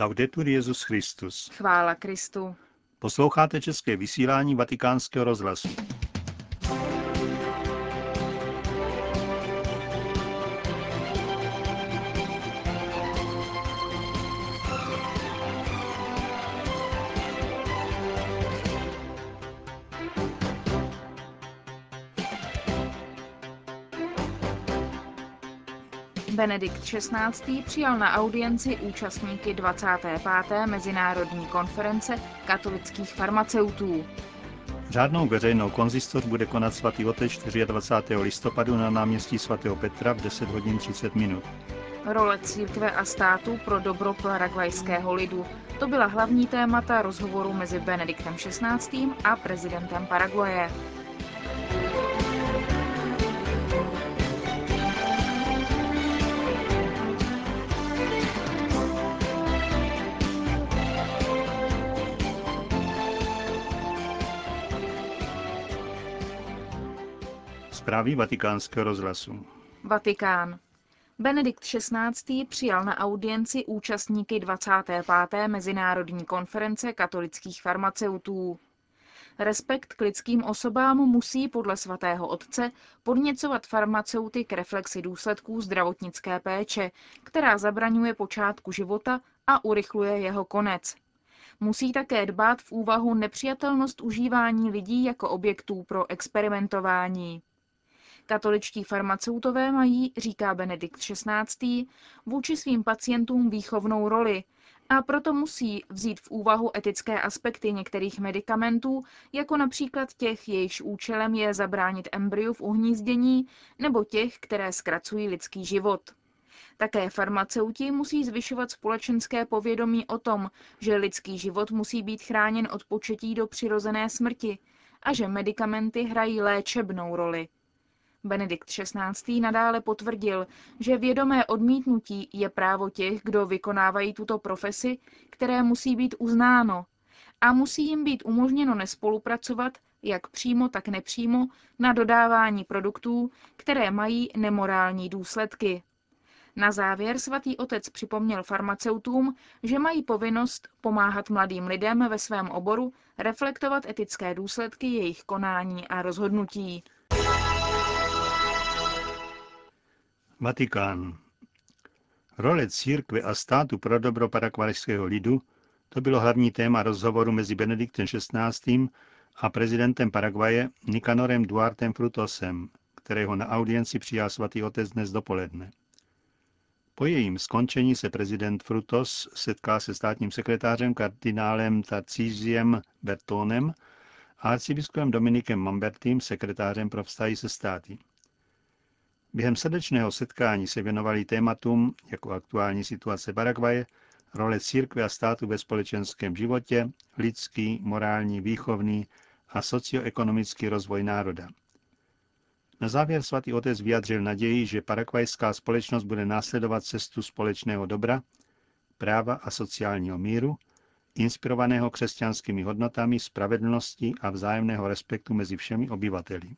Laudetur Jezus Christus. Chvála Kristu. Posloucháte české vysílání Vatikánského rozhlasu. Benedikt XVI. přijal na audienci účastníky 25. Mezinárodní konference katolických farmaceutů. Řádnou veřejnou konzistoř bude konat svatý otec 24. listopadu na náměstí svatého Petra v 10 hodin 30 minut. Role církve a státu pro dobro paragvajského lidu. To byla hlavní témata rozhovoru mezi Benediktem XVI. a prezidentem Paraguaje. Zprávy vatikánského rozhlasu. Vatikán. Benedikt XVI. přijal na audienci účastníky 25. Mezinárodní konference katolických farmaceutů. Respekt k lidským osobám musí podle svatého otce podněcovat farmaceuty k reflexi důsledků zdravotnické péče, která zabraňuje počátku života a urychluje jeho konec. Musí také dbát v úvahu nepřijatelnost užívání lidí jako objektů pro experimentování. Katoličtí farmaceutové mají, říká Benedikt XVI., vůči svým pacientům výchovnou roli a proto musí vzít v úvahu etické aspekty některých medicamentů, jako například těch, jejichž účelem je zabránit embryu v uhnízdění, nebo těch, které zkracují lidský život. Také farmaceuti musí zvyšovat společenské povědomí o tom, že lidský život musí být chráněn od početí do přirozené smrti a že medicamenty hrají léčebnou roli. Benedikt XVI. nadále potvrdil, že vědomé odmítnutí je právo těch, kdo vykonávají tuto profesi, které musí být uznáno a musí jim být umožněno nespolupracovat, jak přímo, tak nepřímo, na dodávání produktů, které mají nemorální důsledky. Na závěr svatý otec připomněl farmaceutům, že mají povinnost pomáhat mladým lidem ve svém oboru reflektovat etické důsledky jejich konání a rozhodnutí. Vatikán. Role církve a státu pro dobro parakvajského lidu to bylo hlavní téma rozhovoru mezi Benediktem XVI. a prezidentem Paraguaje Nikanorem Duartem Frutosem, kterého na audienci přijal svatý otec dnes dopoledne. Po jejím skončení se prezident Frutos setká se státním sekretářem kardinálem Tarcísiem Bertonem a arcibiskupem Dominikem Mambertým, sekretářem pro vztahy se státy. Během srdečného setkání se věnovali tématům jako aktuální situace Paraguaje, role církve a státu ve společenském životě, lidský, morální, výchovný a socioekonomický rozvoj národa. Na závěr svatý otec vyjadřil naději, že paragvajská společnost bude následovat cestu společného dobra, práva a sociálního míru, inspirovaného křesťanskými hodnotami, spravedlnosti a vzájemného respektu mezi všemi obyvateli.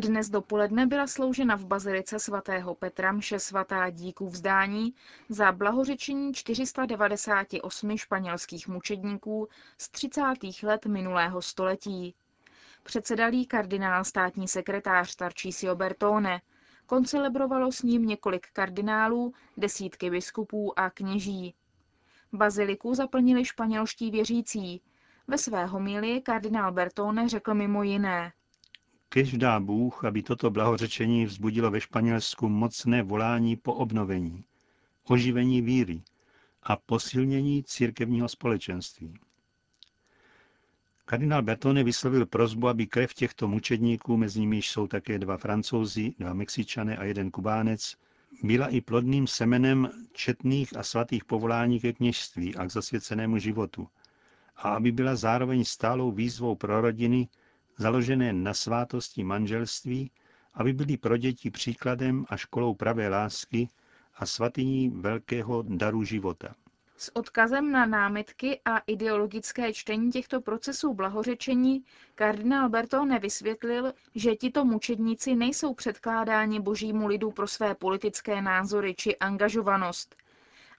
Dnes dopoledne byla sloužena v bazilice svatého Petra mše svatá díku vzdání za blahořečení 498 španělských mučedníků z 30. let minulého století. Předsedalý kardinál státní sekretář Tarcísio Bertone. Koncelebrovalo s ním několik kardinálů, desítky biskupů a kněží. Baziliku zaplnili španělští věřící. Ve své homílii kardinál Bertone řekl mimo jiné – Kež dá Bůh, aby toto blahořečení vzbudilo ve Španělsku mocné volání po obnovení, oživení víry a posilnění církevního společenství. Kardinál Bertone vyslovil prozbu, aby krev těchto mučedníků, mezi nimi jsou také dva francouzi, dva mexičané a jeden kubánec, byla i plodným semenem četných a svatých povolání ke kněžství a k zasvěcenému životu, a aby byla zároveň stálou výzvou pro rodiny, založené na svátosti manželství, aby byly pro děti příkladem a školou pravé lásky a svatyní velkého daru života. S odkazem na námitky a ideologické čtení těchto procesů blahořečení kardinál Bertone vysvětlil, že tito mučedníci nejsou předkládáni božímu lidu pro své politické názory či angažovanost,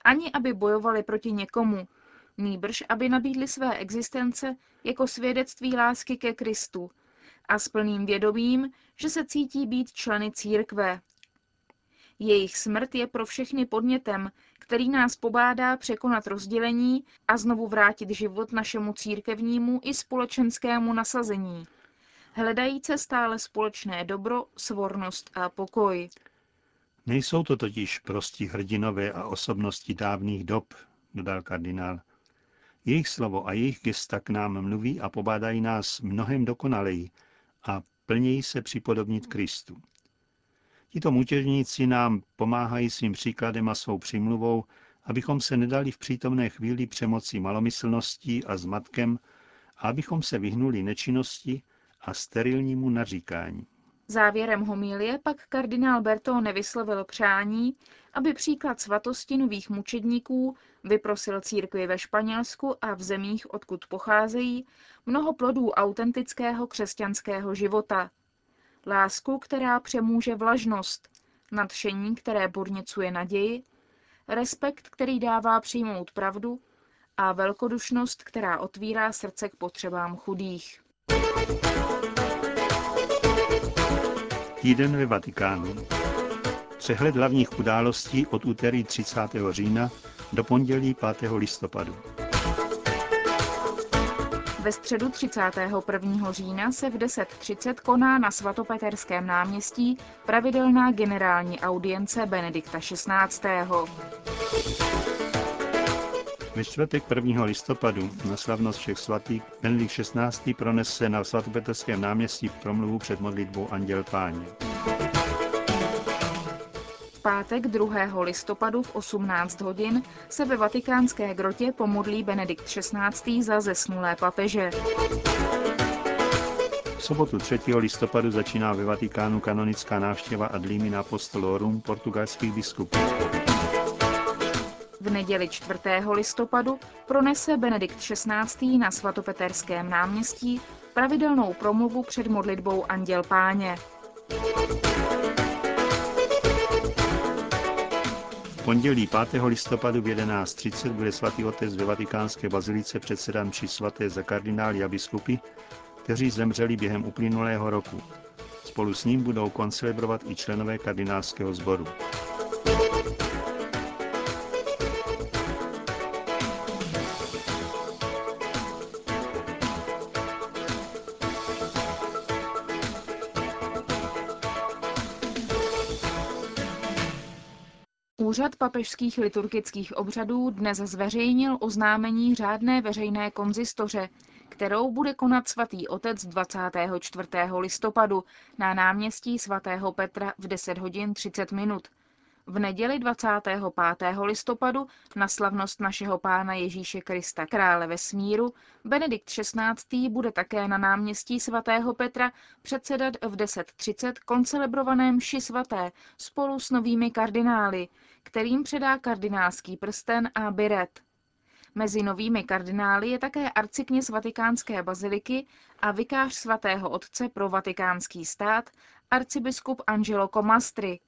ani aby bojovali proti někomu, nýbrž aby nabídli své existence jako svědectví lásky ke Kristu a s plným vědomím, že se cítí být členy církve. Jejich smrt je pro všechny podnětem, který nás pobádá překonat rozdělení a znovu vrátit život našemu církevnímu i společenskému nasazení, hledajíce stále společné dobro, svornost a pokoj. Nejsou to totiž prostí hrdinové a osobnosti dávných dob, dodal kardinál. Jejich slovo a jejich gesta k nám mluví a pobádají nás mnohem dokonaleji a plněji se připodobnit Kristu. Tito mutěžníci nám pomáhají svým příkladem a svou přimluvou, abychom se nedali v přítomné chvíli přemoci malomyslností a zmatkem a abychom se vyhnuli nečinnosti a sterilnímu naříkání. Závěrem homílie pak kardinál Bertone vyslovil přání, aby příklad svatosti nových mučedníků vyprosil církvi ve Španělsku a v zemích, odkud pocházejí, mnoho plodů autentického křesťanského života. Lásku, která přemůže vlažnost, nadšení, které podněcuje naději, respekt, který dává přijmout pravdu a velkodušnost, která otvírá srdce k potřebám chudých. Týden ve Vatikánu. Přehled hlavních událostí od úterý 30. října do pondělí 5. listopadu. Ve středu 31. října se v 10.30 koná na svatopeterském náměstí pravidelná generální audience Benedikta XVI. Ve čtvrtek 1. listopadu na slavnost všech svatých Benedikt XVI. pronese na svatopetrském náměstí promluvu před modlitbou Anděl Páně. V pátek 2. listopadu v 18 hodin se ve vatikánské grotě pomodlí Benedikt XVI. za zesnulé papeže. V sobotu 3. listopadu začíná ve Vatikánu kanonická návštěva ad limina apostolorum portugalských biskupů. V neděli 4. listopadu pronese Benedikt XVI. na svatopeterském náměstí pravidelnou promluvu před modlitbou Anděl Páně. V pondělí 5. listopadu v 11.30 bude svatý otec ve vatikánské bazilice předsedan při svaté za kardinály a biskupy, kteří zemřeli během uplynulého roku. Spolu s ním budou koncelebrovat i členové kardinálského sboru. Úřad papežských liturgických obřadů dnes zveřejnil oznámení řádné veřejné konzistoře, kterou bude konat svatý otec 24. listopadu na náměstí svatého Petra v 10 hodin 30 minut. V neděli 25. listopadu na slavnost našeho pána Ježíše Krista, krále vesmíru, Benedikt XVI. bude také na náměstí svatého Petra předsedat v 10.30 koncelebrovaném mši svaté spolu s novými kardinály, kterým předá kardinálský prsten a biret. Mezi novými kardinály je také arcikněz vatikánské baziliky a vikář svatého otce pro vatikánský stát, arcibiskup Angelo Comastri.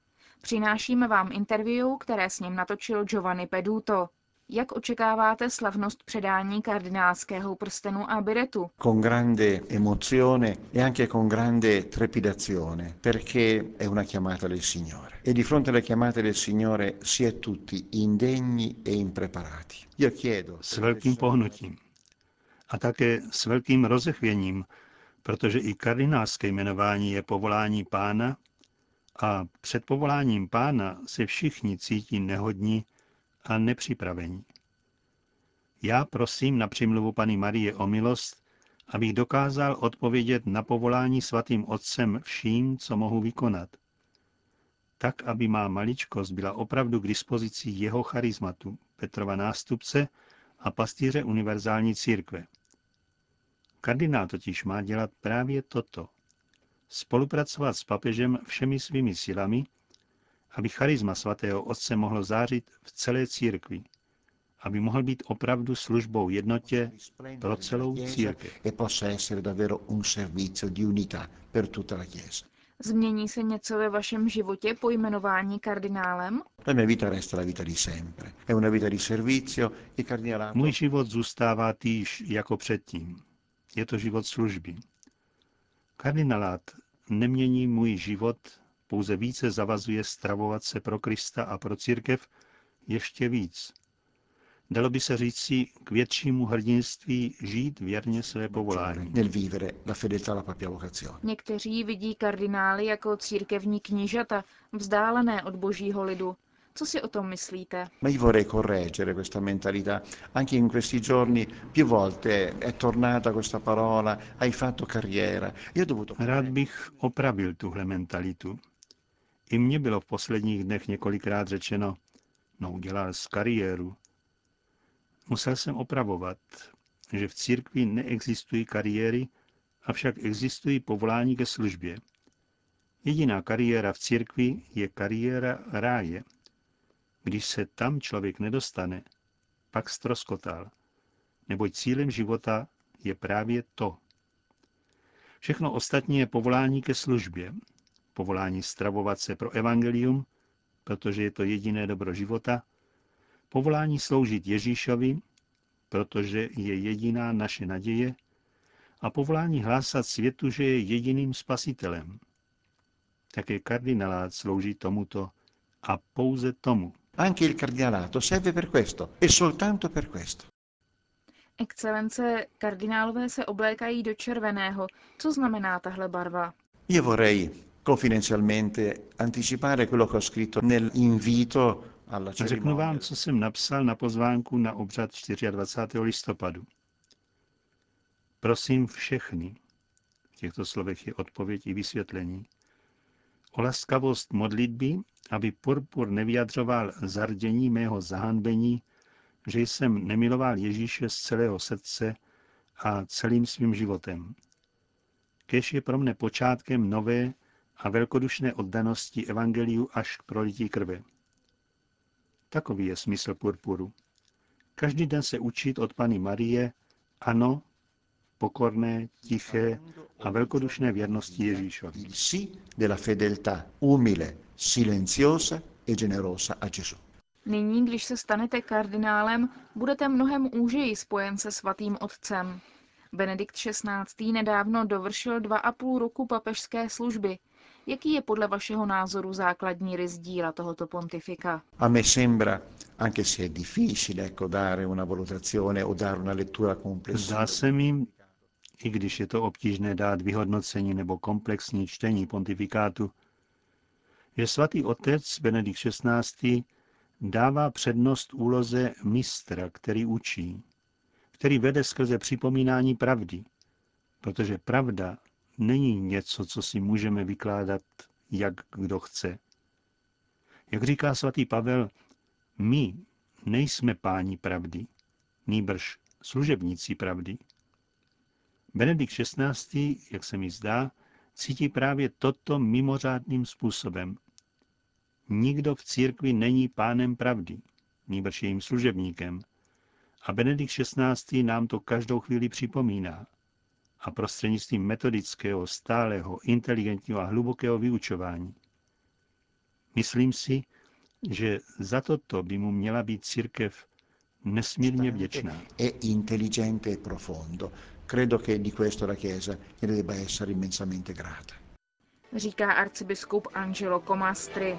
Přinášíme vám interview, které s ním natočil Giovanni Peduto. Jak očekáváte slavnost předání kardinálského prstenu a biretu? Con grande emozione e anche con grande trepidazione, perché è una chiamata del Signore. E di fronte alla chiamata del Signore si è tutti indegni e impreparati. Io chiedo... S velkým pohnutím. A také s velkým rozechvěním, protože i kardinálské jmenování je povolání pána a před povoláním pána se všichni cítí nehodní a nepřipravení. Já prosím na přimluvu paní Marie o milost, abych dokázal odpovědět na povolání svatým otcem vším, co mohu vykonat. Tak, aby má maličkost byla opravdu k dispozici jeho charizmatu, Petrova nástupce a pastýře univerzální církve. Kardinál totiž má dělat právě toto. Spolupracovat s papežem všemi svými silami, aby charisma svatého otce mohlo zářit v celé církvi, aby mohl být opravdu službou jednotě pro celou církev. Změní se něco ve vašem životě po jmenování kardinálem? Můj život zůstává týž jako předtím. Je to život služby. Kardinalát nemění můj život, pouze více zavazuje stravovat se pro Krista a pro církev ještě víc. Dalo by se říci k většímu hrdinství žít věrně své povolání. nel vivere la fedeltà alla propria vocazione. Někteří vidí kardinály jako církevní knížata, vzdálené od božího lidu. Co si o tom myslíte? Ma io vorrei correggere questa mentalità. Anche in questi giorni più volte è tornata questa parola, hai fatto carriera. Io ho dovuto... Rád bych opravil tuhle mentalitu. I mně bylo v posledních dnech několikrát řečeno, no udělal z kariéru. Musel jsem opravovat, že v církvi neexistují kariéry, avšak existují povolání ke službě. Jediná kariéra v církvi je kariéra ráje. Když se tam člověk nedostane, pak stroskotal, neboť cílem života je právě to. Všechno ostatní je povolání ke službě, povolání stravovat se pro evangelium, protože je to jediné dobro života, povolání sloužit Ježíšovi, protože je jediná naše naděje, a povolání hlásat světu, že je jediným spasitelem. Také kardinalát slouží tomuto a pouze tomu. Anche il cardinalato serve per questo e soltanto per questo. Excelence, kardinálové se oblékají do červeného. Co znamená tahle barva? Io vorrei confidenzialmente anticipare quello che ho scritto nell'invito alla Řeknu cerimonia. vám, co jsem napsal na pozvánku na obřad 24. listopadu. Prosím všechny, v těchto slovech je odpověď i vysvětlení, o laskavost modlitby, aby purpur nevyjadřoval zardění mého zahanbení, že jsem nemiloval Ježíše z celého srdce a celým svým životem. Kež je pro mne počátkem nové a velkodušné oddanosti evangeliu až k prolití krve. Takový je smysl purpuru. Každý den se učit od Pany Marie, ano, pokorné, tiché a velkodušné věrnosti Ježíšovi. Il sì della fedeltà umile, silenziosa e generosa a Gesù. Nyní, když se stanete kardinálem, budete mnohem úžeji spojen se svatým otcem. Benedikt XVI. nedávno dovršil dva a půl roku papežské služby. Jaký je podle vašeho názoru základní rys díla tohoto pontifika? A me sembra, anche se è difficile ecco, dare una valutazione o dare una lettura complessiva, Zdá se mi, i když je to obtížné dát vyhodnocení nebo komplexní čtení pontifikátu, že svatý otec Benedikt XVI. dává přednost úloze mistra, který učí, který vede skrze připomínání pravdy, protože pravda není něco, co si můžeme vykládat, jak kdo chce. Jak říká svatý Pavel, my nejsme páni pravdy, nýbrž služebníci pravdy. Benedikt XVI., jak se mi zdá, cítí právě toto mimořádným způsobem. Nikdo v církvi není pánem pravdy, nýbrž jejím služebníkem. A Benedikt XVI. nám to každou chvíli připomíná. A prostřednictvím metodického, stálého, inteligentního a hlubokého vyučování. Myslím si, že za toto by mu měla být církev nesmírně vděčná. è intelligente e profondo. Credo che di questo la Chiesa ne debba essere immensamente grata. Říká arcibiskup Angelo Comastri.